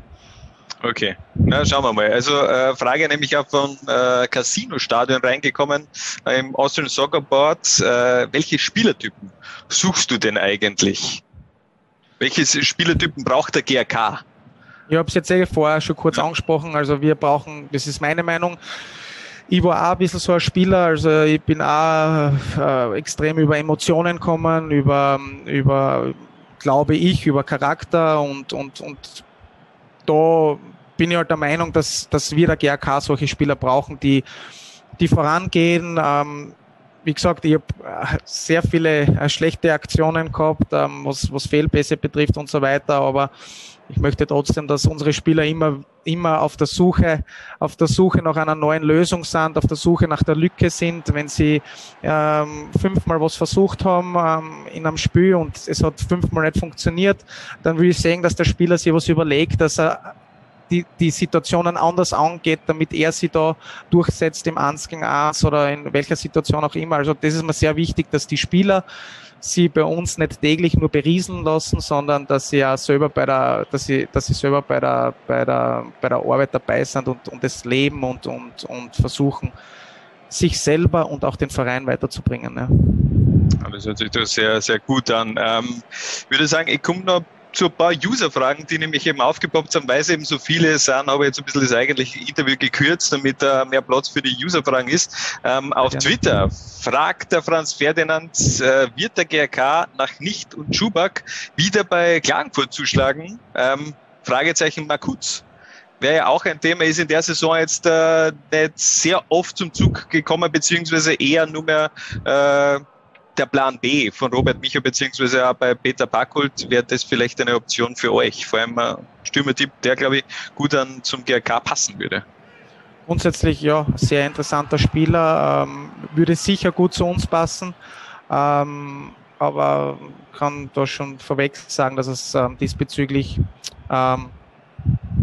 Okay, na schauen wir mal. Also äh, Frage nämlich auch von äh, Casino-Stadion reingekommen äh, im Austrian Soccer Board. Äh, welche Spielertypen suchst du denn eigentlich? Welche Spielertypen braucht der GRK? Ich habe es jetzt eh vorher schon kurz ja. angesprochen. Also wir brauchen, das ist meine Meinung, ich war auch ein bisschen so ein Spieler, also ich bin auch äh, extrem über Emotionen kommen, über, über, glaube ich, über Charakter und, und, und da bin ich halt der Meinung, dass, dass wir der GRK solche Spieler brauchen, die, die vorangehen. Ähm, wie gesagt, ich habe äh, sehr viele äh, schlechte Aktionen gehabt, ähm, was, was Fehlpässe betrifft und so weiter, aber ich möchte trotzdem, dass unsere Spieler immer, immer auf der Suche, auf der Suche nach einer neuen Lösung sind, auf der Suche nach der Lücke sind. Wenn sie ähm, fünfmal was versucht haben ähm, in einem Spiel und es hat fünfmal nicht funktioniert, dann will ich sehen, dass der Spieler sich was überlegt, dass er die, die Situationen anders angeht, damit er sie da durchsetzt im 1 gegen 1 oder in welcher Situation auch immer. Also das ist mir sehr wichtig, dass die Spieler sie bei uns nicht täglich nur berieseln lassen, sondern dass sie ja selber bei der, dass sie, dass sie selber bei der, bei der, bei der Arbeit dabei sind und, und das leben und, und, und versuchen, sich selber und auch den Verein weiterzubringen. Ja. Das hört sich doch sehr, sehr gut an. Ähm, ich würde sagen, ich komme noch zu ein paar User-Fragen, die nämlich eben aufgepoppt sind, weil es eben so viele sind, habe ich jetzt ein bisschen das eigentliche Interview gekürzt, damit äh, mehr Platz für die User-Fragen ist. Ähm, auf ja. Twitter fragt der Franz Ferdinand, äh, wird der GRK nach Nicht und Schubak wieder bei Klagenfurt zuschlagen? Ähm, Fragezeichen Makutz wäre ja auch ein Thema, ist in der Saison jetzt äh, nicht sehr oft zum Zug gekommen, beziehungsweise eher nur mehr äh, der Plan B von Robert Micha beziehungsweise auch bei Peter Backult wäre das vielleicht eine Option für euch. Vor allem ein Stürmertipp, der glaube ich gut an zum GRK passen würde. Grundsätzlich ja, sehr interessanter Spieler, ähm, würde sicher gut zu uns passen, ähm, aber kann da schon vorweg sagen, dass es ähm, diesbezüglich ähm,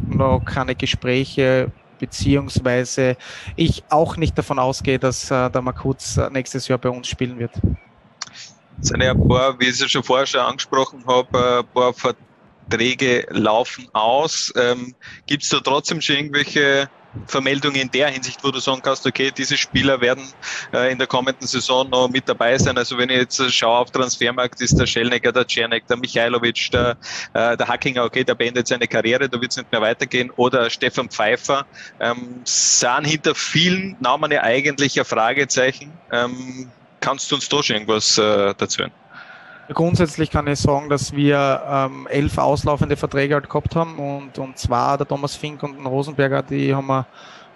noch keine Gespräche beziehungsweise ich auch nicht davon ausgehe, dass äh, der Makuz nächstes Jahr bei uns spielen wird. Sind ja ein paar, wie ich es schon vorher schon angesprochen habe, ein paar Verträge laufen aus. Ähm, Gibt es da trotzdem schon irgendwelche Vermeldungen in der Hinsicht, wo du sagen kannst, okay, diese Spieler werden äh, in der kommenden Saison noch mit dabei sein. Also wenn ich jetzt schaue auf Transfermarkt, ist der Schellnecker, der Czernek, der Michailovic, der, äh, der Hackinger, okay, der beendet seine Karriere, da wird es nicht mehr weitergehen. Oder Stefan Pfeiffer, ähm, sahen hinter vielen Namen ja eigentlich ein Fragezeichen. Ähm, kannst du uns da schon irgendwas äh, dazu hören? Grundsätzlich kann ich sagen, dass wir ähm, elf auslaufende Verträge halt gehabt haben und, und zwar der Thomas Fink und den Rosenberger, die haben wir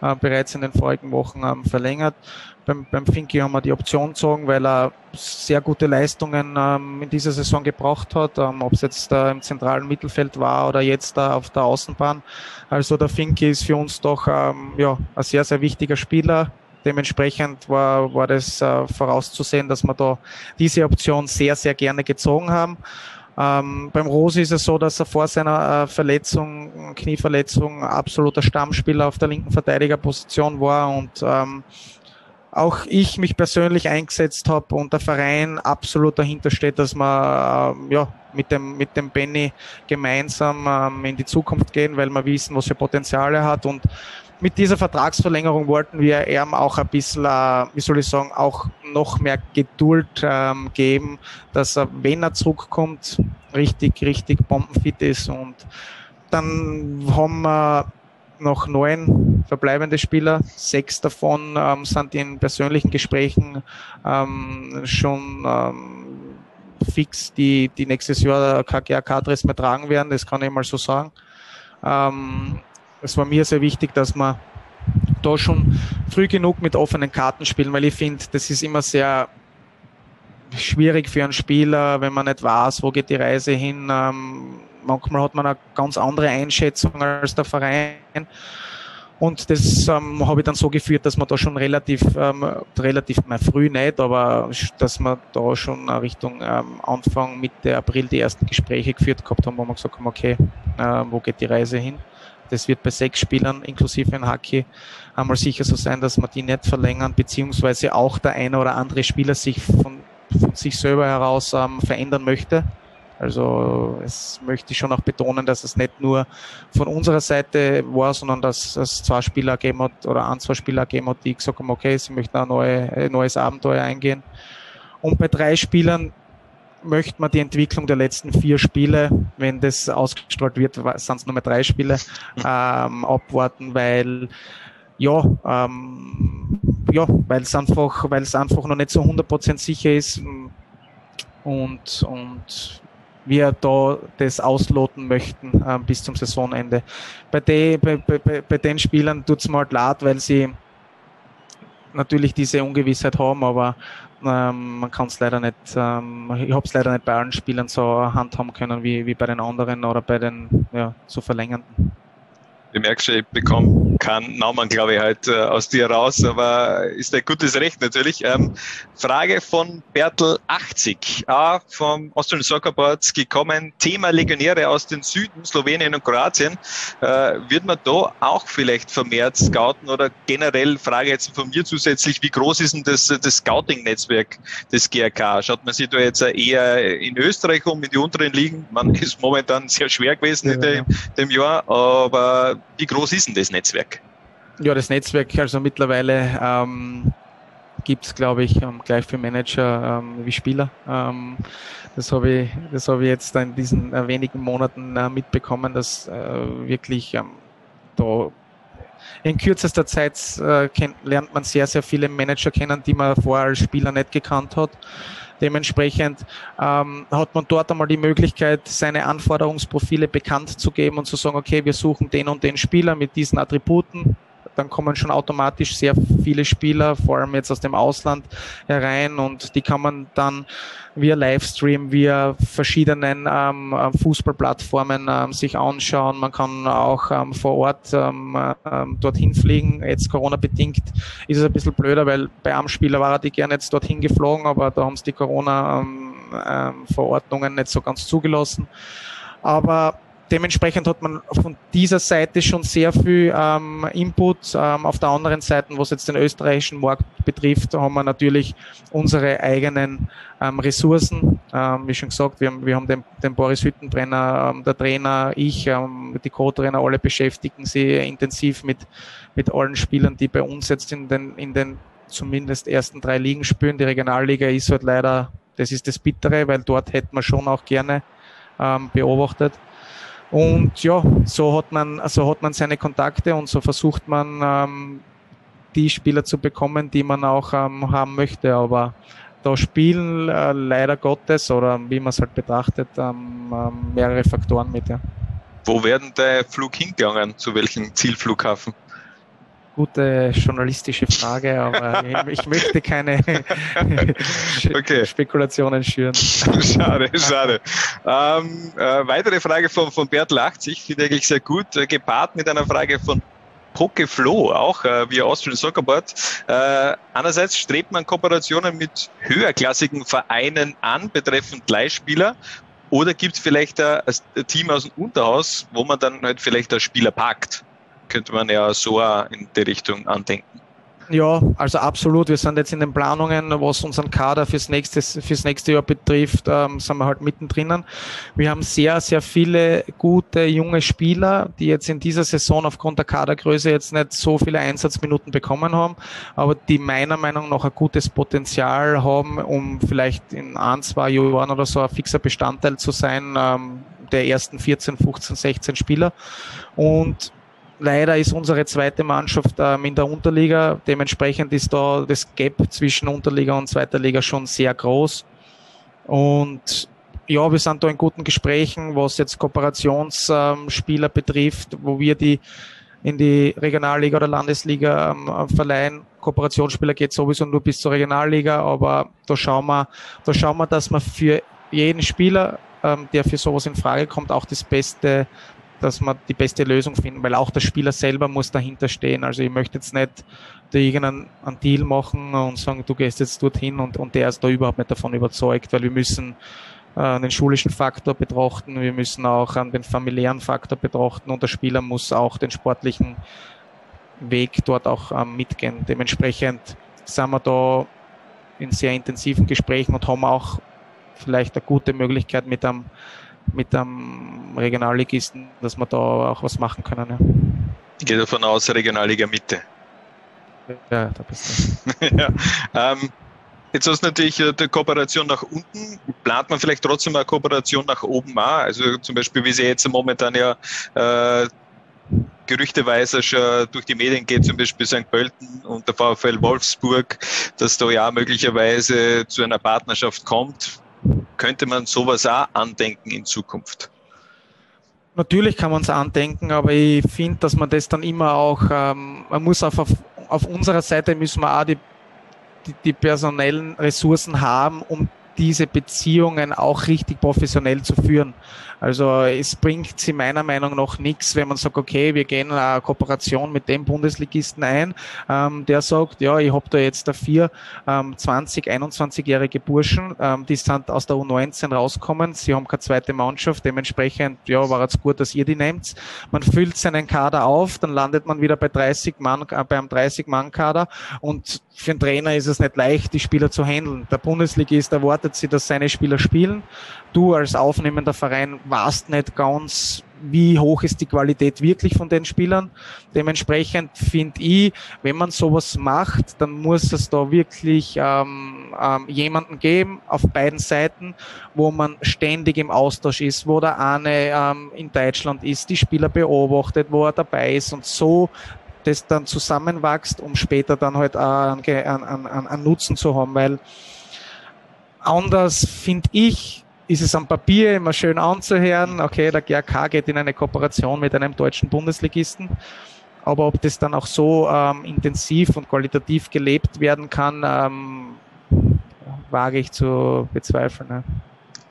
äh, bereits in den vorigen Wochen ähm, verlängert. Beim, beim Finki haben wir die Option gezogen, weil er sehr gute Leistungen ähm, in dieser Saison gebracht hat, ähm, ob es jetzt äh, im zentralen Mittelfeld war oder jetzt äh, auf der Außenbahn. Also der Finki ist für uns doch ähm, ja, ein sehr, sehr wichtiger Spieler, Dementsprechend war, war das äh, vorauszusehen, dass wir da diese Option sehr, sehr gerne gezogen haben. Ähm, beim Rose ist es so, dass er vor seiner äh, Verletzung, Knieverletzung, absoluter Stammspieler auf der linken Verteidigerposition war und ähm, auch ich mich persönlich eingesetzt habe und der Verein absolut dahinter steht, dass wir ähm, ja, mit dem, mit dem Benny gemeinsam ähm, in die Zukunft gehen, weil wir wissen, was für Potenziale hat und mit dieser Vertragsverlängerung wollten wir ihm auch ein bisschen, äh, wie soll ich sagen, auch noch mehr Geduld ähm, geben, dass er, wenn er zurückkommt, richtig, richtig bombenfit ist. Und dann haben wir noch neun verbleibende Spieler. Sechs davon ähm, sind in persönlichen Gesprächen ähm, schon ähm, fix, die, die nächstes Jahr KGA-Kadres mehr tragen werden. Das kann ich mal so sagen. Ähm, es war mir sehr wichtig, dass man da schon früh genug mit offenen Karten spielen, weil ich finde, das ist immer sehr schwierig für einen Spieler, wenn man nicht weiß, wo geht die Reise hin. Ähm, manchmal hat man eine ganz andere Einschätzung als der Verein. Und das ähm, habe ich dann so geführt, dass man da schon relativ, ähm, relativ mal früh nicht, aber dass man da schon Richtung ähm, Anfang, Mitte April die ersten Gespräche geführt gehabt haben, wo man gesagt haben, okay, äh, wo geht die Reise hin? Das wird bei sechs Spielern inklusive ein Hockey einmal sicher so sein, dass man die nicht verlängern, beziehungsweise auch der eine oder andere Spieler sich von, von sich selber heraus ähm, verändern möchte. Also es möchte ich schon auch betonen, dass es nicht nur von unserer Seite war, sondern dass es zwei Spieler gegeben hat oder ein, zwei Spieler gegeben hat, die gesagt haben, okay, sie möchten ein, neue, ein neues Abenteuer eingehen. Und bei drei Spielern möchte man die Entwicklung der letzten vier Spiele, wenn das ausgestrahlt wird, sind es nur mehr drei Spiele, ähm, abwarten, weil ja, ähm, ja, weil es einfach, weil es einfach noch nicht so 100% sicher ist und, und wir da das ausloten möchten ähm, bis zum Saisonende. Bei, de, bei, bei, bei den Spielern tut es mir halt leid, weil sie natürlich diese Ungewissheit haben, aber ähm, man kann es leider nicht, ähm, ich habe es leider nicht bei allen Spielern so handhaben können wie, wie bei den anderen oder bei den ja, zu verlängernden. Ich merke schon, ich bekomme keinen Namen, glaube ich, halt äh, aus dir raus, aber ist ein gutes Recht natürlich. Ähm, Frage von Bertel 80, A, vom Austrian Soccer Boards gekommen. Thema Legionäre aus den Süden, Slowenien und Kroatien. Äh, wird man da auch vielleicht vermehrt scouten oder generell, Frage jetzt von mir zusätzlich, wie groß ist denn das, das Scouting-Netzwerk des GRK? Schaut man sich da jetzt eher in Österreich um, in die unteren Ligen? Man ist momentan sehr schwer gewesen ja. in dem, dem Jahr, aber wie groß ist denn das Netzwerk? Ja, das Netzwerk, also mittlerweile ähm, gibt es, glaube ich, ähm, gleich für Manager ähm, wie Spieler. Ähm, das habe ich, habe ich jetzt in diesen äh, wenigen Monaten äh, mitbekommen, dass äh, wirklich ähm, da in kürzester Zeit äh, kennt, lernt man sehr, sehr viele Manager kennen, die man vorher als Spieler nicht gekannt hat. Dementsprechend ähm, hat man dort einmal die Möglichkeit, seine Anforderungsprofile bekannt zu geben und zu sagen, okay, wir suchen den und den Spieler mit diesen Attributen dann kommen schon automatisch sehr viele Spieler, vor allem jetzt aus dem Ausland herein und die kann man dann via Livestream, via verschiedenen ähm, Fußballplattformen ähm, sich anschauen. Man kann auch ähm, vor Ort ähm, ähm, dorthin fliegen. Jetzt Corona-bedingt ist es ein bisschen blöder, weil bei einem Spieler war die gerne jetzt dorthin geflogen, aber da haben es die Corona-Verordnungen ähm, nicht so ganz zugelassen. Aber dementsprechend hat man von dieser Seite schon sehr viel ähm, Input. Ähm, auf der anderen Seite, was jetzt den österreichischen Markt betrifft, haben wir natürlich unsere eigenen ähm, Ressourcen. Ähm, wie schon gesagt, wir haben, wir haben den, den Boris Hüttenbrenner, ähm, der Trainer, ich, ähm, die Co-Trainer, alle beschäftigen sich intensiv mit, mit allen Spielern, die bei uns jetzt in den, in den zumindest ersten drei Ligen spielen. Die Regionalliga ist halt leider, das ist das Bittere, weil dort hätten wir schon auch gerne beobachtet. Und ja, so hat man, so hat man seine Kontakte und so versucht man ähm, die Spieler zu bekommen, die man auch ähm, haben möchte. Aber da spielen äh, leider Gottes oder wie man es halt betrachtet, ähm, ähm, mehrere Faktoren mit. Ja. Wo werden der Flug hingegangen? Zu welchem Zielflughafen? Gute journalistische Frage, aber ich, möchte keine okay. Spekulationen schüren. Schade, schade. Ähm, äh, weitere Frage von, von Bert Lachzig, finde ich eigentlich sehr gut, äh, gepaart mit einer Frage von Pokeflow, auch äh, via Austrian Soccerboard. Äh, einerseits strebt man Kooperationen mit höherklassigen Vereinen an, betreffend Leihspieler. Oder gibt es vielleicht ein, ein Team aus dem Unterhaus, wo man dann halt vielleicht als Spieler packt? Könnte man ja so in die Richtung andenken. Ja, also absolut. Wir sind jetzt in den Planungen, was unseren Kader fürs nächste, fürs nächste Jahr betrifft, ähm, sind wir halt mittendrin. Wir haben sehr, sehr viele gute junge Spieler, die jetzt in dieser Saison aufgrund der Kadergröße jetzt nicht so viele Einsatzminuten bekommen haben, aber die meiner Meinung nach ein gutes Potenzial haben, um vielleicht in ein, zwei Jahren oder so ein fixer Bestandteil zu sein, ähm, der ersten 14, 15, 16 Spieler. Und Leider ist unsere zweite Mannschaft ähm, in der Unterliga. Dementsprechend ist da das Gap zwischen Unterliga und zweiter Liga schon sehr groß. Und ja, wir sind da in guten Gesprächen, was jetzt Kooperationsspieler ähm, betrifft, wo wir die in die Regionalliga oder Landesliga ähm, verleihen. Kooperationsspieler geht sowieso nur bis zur Regionalliga, aber da schauen wir, da schauen wir, dass man für jeden Spieler, ähm, der für sowas in Frage kommt, auch das beste dass wir die beste Lösung finden, weil auch der Spieler selber muss dahinter stehen. Also ich möchte jetzt nicht da irgendeinen einen Deal machen und sagen, du gehst jetzt dorthin und, und der ist da überhaupt nicht davon überzeugt, weil wir müssen äh, den schulischen Faktor betrachten, wir müssen auch an den familiären Faktor betrachten und der Spieler muss auch den sportlichen Weg dort auch ähm, mitgehen. Dementsprechend sind wir da in sehr intensiven Gesprächen und haben auch vielleicht eine gute Möglichkeit mit einem mit einem Regionalligisten, dass wir da auch was machen können. Ja. Ich gehe davon aus, Regionalliga Mitte. Ja, da bist du. ja, ähm, jetzt hast du natürlich äh, die Kooperation nach unten. Plant man vielleicht trotzdem eine Kooperation nach oben auch? Also zum Beispiel, wie sie jetzt momentan ja äh, gerüchteweise schon durch die Medien geht, zum Beispiel St. Pölten und der VfL Wolfsburg, dass da ja möglicherweise zu einer Partnerschaft kommt könnte man sowas auch andenken in Zukunft? Natürlich kann man es andenken, aber ich finde, dass man das dann immer auch, ähm, man muss auf, auf, auf unserer Seite müssen wir auch die, die, die personellen Ressourcen haben, um diese Beziehungen auch richtig professionell zu führen. Also es bringt sie meiner Meinung nach nichts, wenn man sagt, okay, wir gehen eine Kooperation mit dem Bundesligisten ein, ähm, der sagt, ja, ich habe da jetzt da vier ähm, 20, 21-jährige Burschen, ähm, die sind aus der U19 rauskommen, sie haben keine zweite Mannschaft, dementsprechend, ja, war es gut, dass ihr die nehmt. Man füllt seinen Kader auf, dann landet man wieder bei 30 Mann, äh, beim 30-Mann-Kader und für einen Trainer ist es nicht leicht, die Spieler zu handeln. Der Bundesligist erwartet sie, dass seine Spieler spielen. Du als aufnehmender Verein weißt nicht ganz, wie hoch ist die Qualität wirklich von den Spielern. Dementsprechend finde ich, wenn man sowas macht, dann muss es da wirklich ähm, ähm, jemanden geben auf beiden Seiten, wo man ständig im Austausch ist, wo der eine ähm, in Deutschland ist, die Spieler beobachtet, wo er dabei ist und so das dann zusammenwächst, um später dann halt einen, einen, einen Nutzen zu haben, weil anders finde ich, ist es am Papier immer schön anzuhören, okay, der GRK geht in eine Kooperation mit einem deutschen Bundesligisten, aber ob das dann auch so ähm, intensiv und qualitativ gelebt werden kann, ähm, wage ich zu bezweifeln. Ne?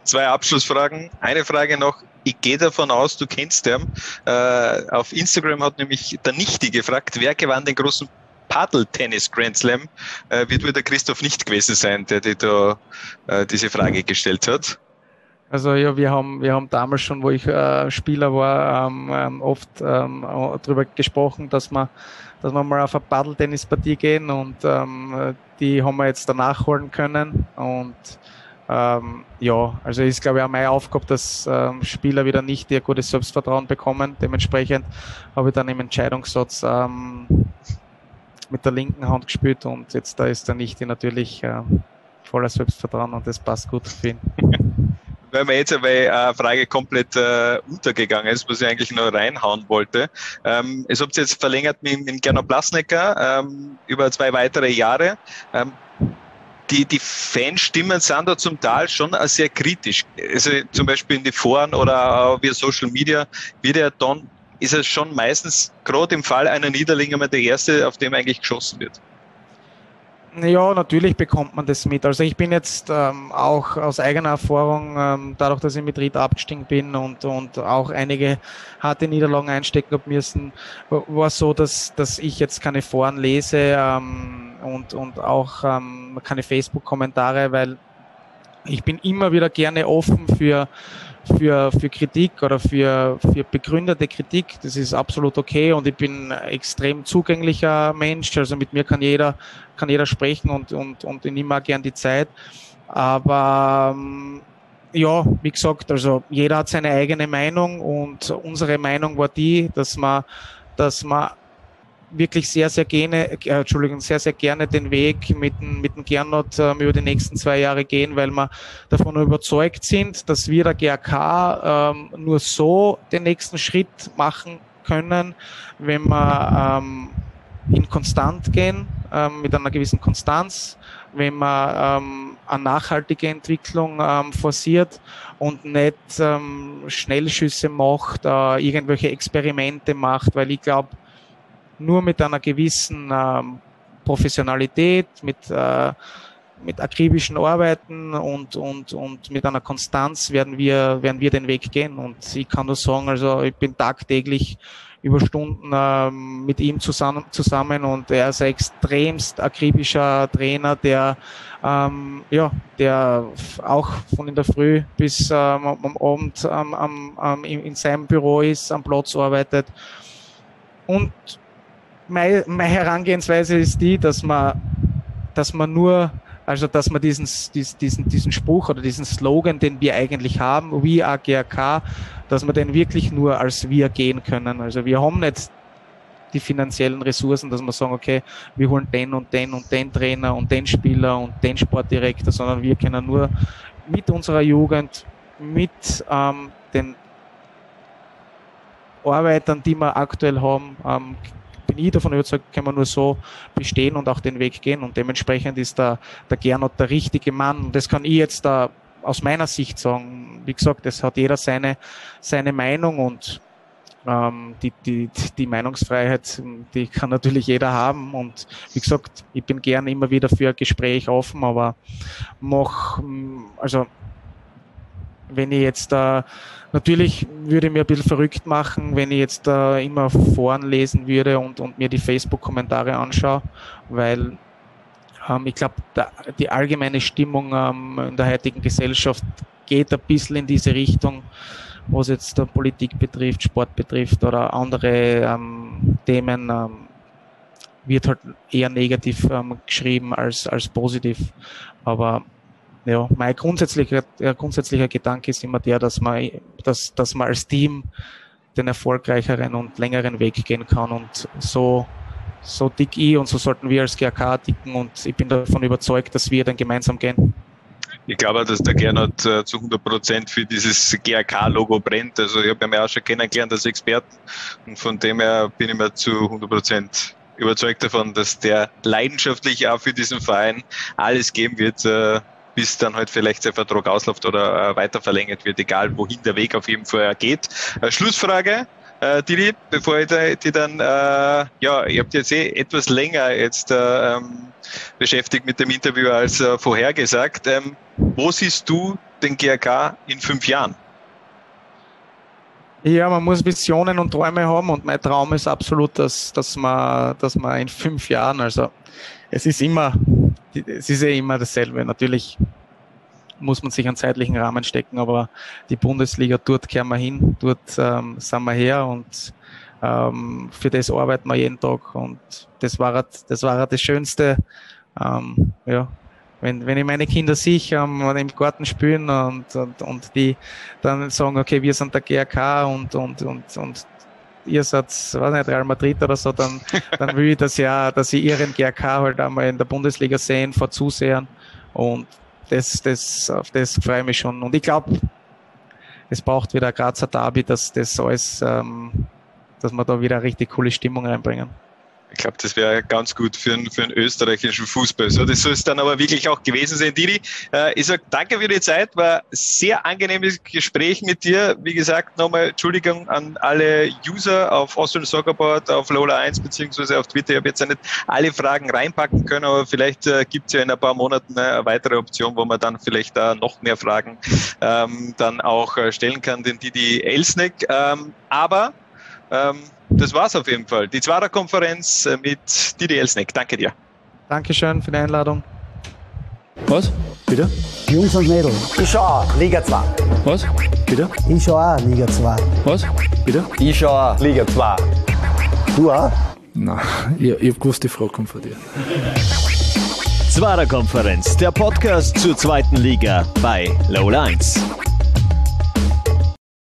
Zwei Abschlussfragen. Eine Frage noch, ich gehe davon aus, du kennst den. Äh, auf Instagram hat nämlich der Nichti gefragt, wer gewann den großen Paddle-Tennis Grand Slam? Äh, wird wohl der Christoph nicht gewesen sein, der dir da äh, diese Frage gestellt hat. Also ja, wir haben, wir haben damals schon, wo ich äh, Spieler war, ähm, ähm, oft ähm, darüber gesprochen, dass wir, dass wir mal auf eine Paddeltennispartie gehen und ähm, die haben wir jetzt danach holen können. Und ähm, ja, also ist glaube ich auch meine Aufgabe, dass ähm, Spieler wieder nicht ihr gutes Selbstvertrauen bekommen. Dementsprechend habe ich dann im Entscheidungssatz ähm, mit der linken Hand gespielt und jetzt da ist der Nichte natürlich äh, voller Selbstvertrauen und das passt gut für ihn. weil mir jetzt eine Frage komplett äh, untergegangen ist, was ich eigentlich noch reinhauen wollte. Ähm, es habt jetzt verlängert mit, mit Gernot Blasnecker ähm, über zwei weitere Jahre. Ähm, die, die Fanstimmen sind da zum Teil schon sehr kritisch. Also zum Beispiel in die Foren oder via Social Media wird ja dann, ist es schon meistens gerade im Fall einer Niederlage der erste, auf dem eigentlich geschossen wird. Ja, natürlich bekommt man das mit. Also ich bin jetzt ähm, auch aus eigener Erfahrung, ähm, dadurch, dass ich mit Ried abgestiegen bin und, und auch einige harte Niederlagen einstecken habe müssen, war so, dass, dass ich jetzt keine Foren lese ähm, und, und auch ähm, keine Facebook-Kommentare, weil ich bin immer wieder gerne offen für für, für Kritik oder für, für begründete Kritik. Das ist absolut okay und ich bin extrem zugänglicher Mensch. Also mit mir kann jeder, kann jeder sprechen und, und, und ich nehme auch gern die Zeit. Aber ähm, ja, wie gesagt, also jeder hat seine eigene Meinung und unsere Meinung war die, dass man, dass man wirklich sehr, sehr gerne, äh, Entschuldigung, sehr, sehr gerne den Weg mit, mit dem Gernot ähm, über die nächsten zwei Jahre gehen, weil wir davon überzeugt sind, dass wir der GRK ähm, nur so den nächsten Schritt machen können, wenn wir ähm, in konstant gehen, ähm, mit einer gewissen Konstanz, wenn man ähm, eine nachhaltige Entwicklung ähm, forciert und nicht ähm, Schnellschüsse macht, äh, irgendwelche Experimente macht, weil ich glaube, nur mit einer gewissen ähm, Professionalität, mit, äh, mit akribischen Arbeiten und, und, und mit einer Konstanz werden wir, werden wir den Weg gehen. Und ich kann nur sagen, also ich bin tagtäglich über Stunden ähm, mit ihm zusammen, zusammen und er ist ein extremst akribischer Trainer, der ähm, ja, der auch von in der Früh bis ähm, am Abend ähm, am, in, in seinem Büro ist, am Platz arbeitet. Und meine, meine Herangehensweise ist die, dass man, dass man nur, also dass man diesen, diesen, diesen Spruch oder diesen Slogan, den wir eigentlich haben, We are GRK, dass wir den wirklich nur als wir gehen können. Also wir haben nicht die finanziellen Ressourcen, dass wir sagen, okay, wir holen den und den und den Trainer und den Spieler und den Sportdirektor, sondern wir können nur mit unserer Jugend, mit ähm, den Arbeitern, die wir aktuell haben, ähm, bin ich davon überzeugt, kann man nur so bestehen und auch den Weg gehen. Und dementsprechend ist der, der Gernot der richtige Mann. Und das kann ich jetzt da aus meiner Sicht sagen. Wie gesagt, es hat jeder seine, seine Meinung und ähm, die, die, die Meinungsfreiheit, die kann natürlich jeder haben. Und wie gesagt, ich bin gern immer wieder für ein Gespräch offen, aber mach, also wenn ich jetzt da äh, Natürlich würde ich mir ein bisschen verrückt machen, wenn ich jetzt da immer Foren lesen würde und, und mir die Facebook-Kommentare anschaue, weil ähm, ich glaube, die allgemeine Stimmung ähm, in der heutigen Gesellschaft geht ein bisschen in diese Richtung, was jetzt der Politik betrifft, Sport betrifft oder andere ähm, Themen, ähm, wird halt eher negativ ähm, geschrieben als, als positiv. Aber ja, mein grundsätzlicher, grundsätzlicher Gedanke ist immer der, dass man, dass, dass man als Team den erfolgreicheren und längeren Weg gehen kann und so, so dick ich und so sollten wir als GRK dicken und ich bin davon überzeugt, dass wir dann gemeinsam gehen. Ich glaube, dass der Gernot äh, zu 100 Prozent für dieses GRK-Logo brennt. Also ich habe ihn ja auch schon kennengelernt als Experten und von dem her bin ich mir zu 100 Prozent überzeugt davon, dass der leidenschaftlich auch für diesen Verein alles geben wird, äh, bis dann halt vielleicht der Vertrag ausläuft oder äh, weiter verlängert wird, egal wohin der Weg auf jeden Fall geht. Äh, Schlussfrage, äh, Didi, bevor ich die dann, äh, ja, ihr habt jetzt eh etwas länger jetzt äh, ähm, beschäftigt mit dem Interview als äh, vorhergesagt. Ähm, wo siehst du den GRK in fünf Jahren? Ja, man muss Visionen und Träume haben und mein Traum ist absolut, dass, dass, man, dass man in fünf Jahren, also es ist immer, es ist ja immer dasselbe. Natürlich muss man sich einen zeitlichen Rahmen stecken, aber die Bundesliga, dort kehren wir hin, dort ähm, sind wir her und ähm, für das arbeiten wir jeden Tag und das war das war das Schönste. Ähm, ja, wenn, wenn ich meine Kinder sehe, ähm, im Garten spielen und, und, und die dann sagen, okay, wir sind der GRK und, und, und, und ihr seid, weiß nicht, Real Madrid oder so, dann, dann will ich das ja, dass sie ihren GRK halt einmal in der Bundesliga sehen, vor Zusehern und das, das, auf das freue ich mich schon. Und ich glaube, es braucht wieder ein Grazer Derby, dass das alles ähm, dass wir da wieder eine richtig coole Stimmung reinbringen. Ich glaube, das wäre ganz gut für einen, für einen österreichischen Fußball. So, das soll es dann aber wirklich auch gewesen sein, Didi. Äh, ich sage danke für die Zeit, war sehr angenehmes Gespräch mit dir. Wie gesagt, nochmal Entschuldigung an alle User auf Austrian Soccerboard, auf Lola 1 beziehungsweise auf Twitter. Ich habe jetzt ja nicht alle Fragen reinpacken können, aber vielleicht äh, gibt es ja in ein paar Monaten eine weitere Option, wo man dann vielleicht da noch mehr Fragen ähm, dann auch äh, stellen kann, den Didi Elsneck. Ähm, aber ähm, das war's auf jeden Fall. Die Zwarer-Konferenz äh, mit Didi Elsneck. Danke dir. Dankeschön für die Einladung. Was? Bitte? Jungs und Mädels. Ich schau auch, Liga 2. Was? Bitte? Ich schau auch Liga 2. Was? Bitte? Ich schau auch. Liga 2. Du auch? Nein, ich, ich hab gewusst, die Frage kommt von dir. Zwarer Konferenz, der Podcast zur zweiten Liga bei Low Lines.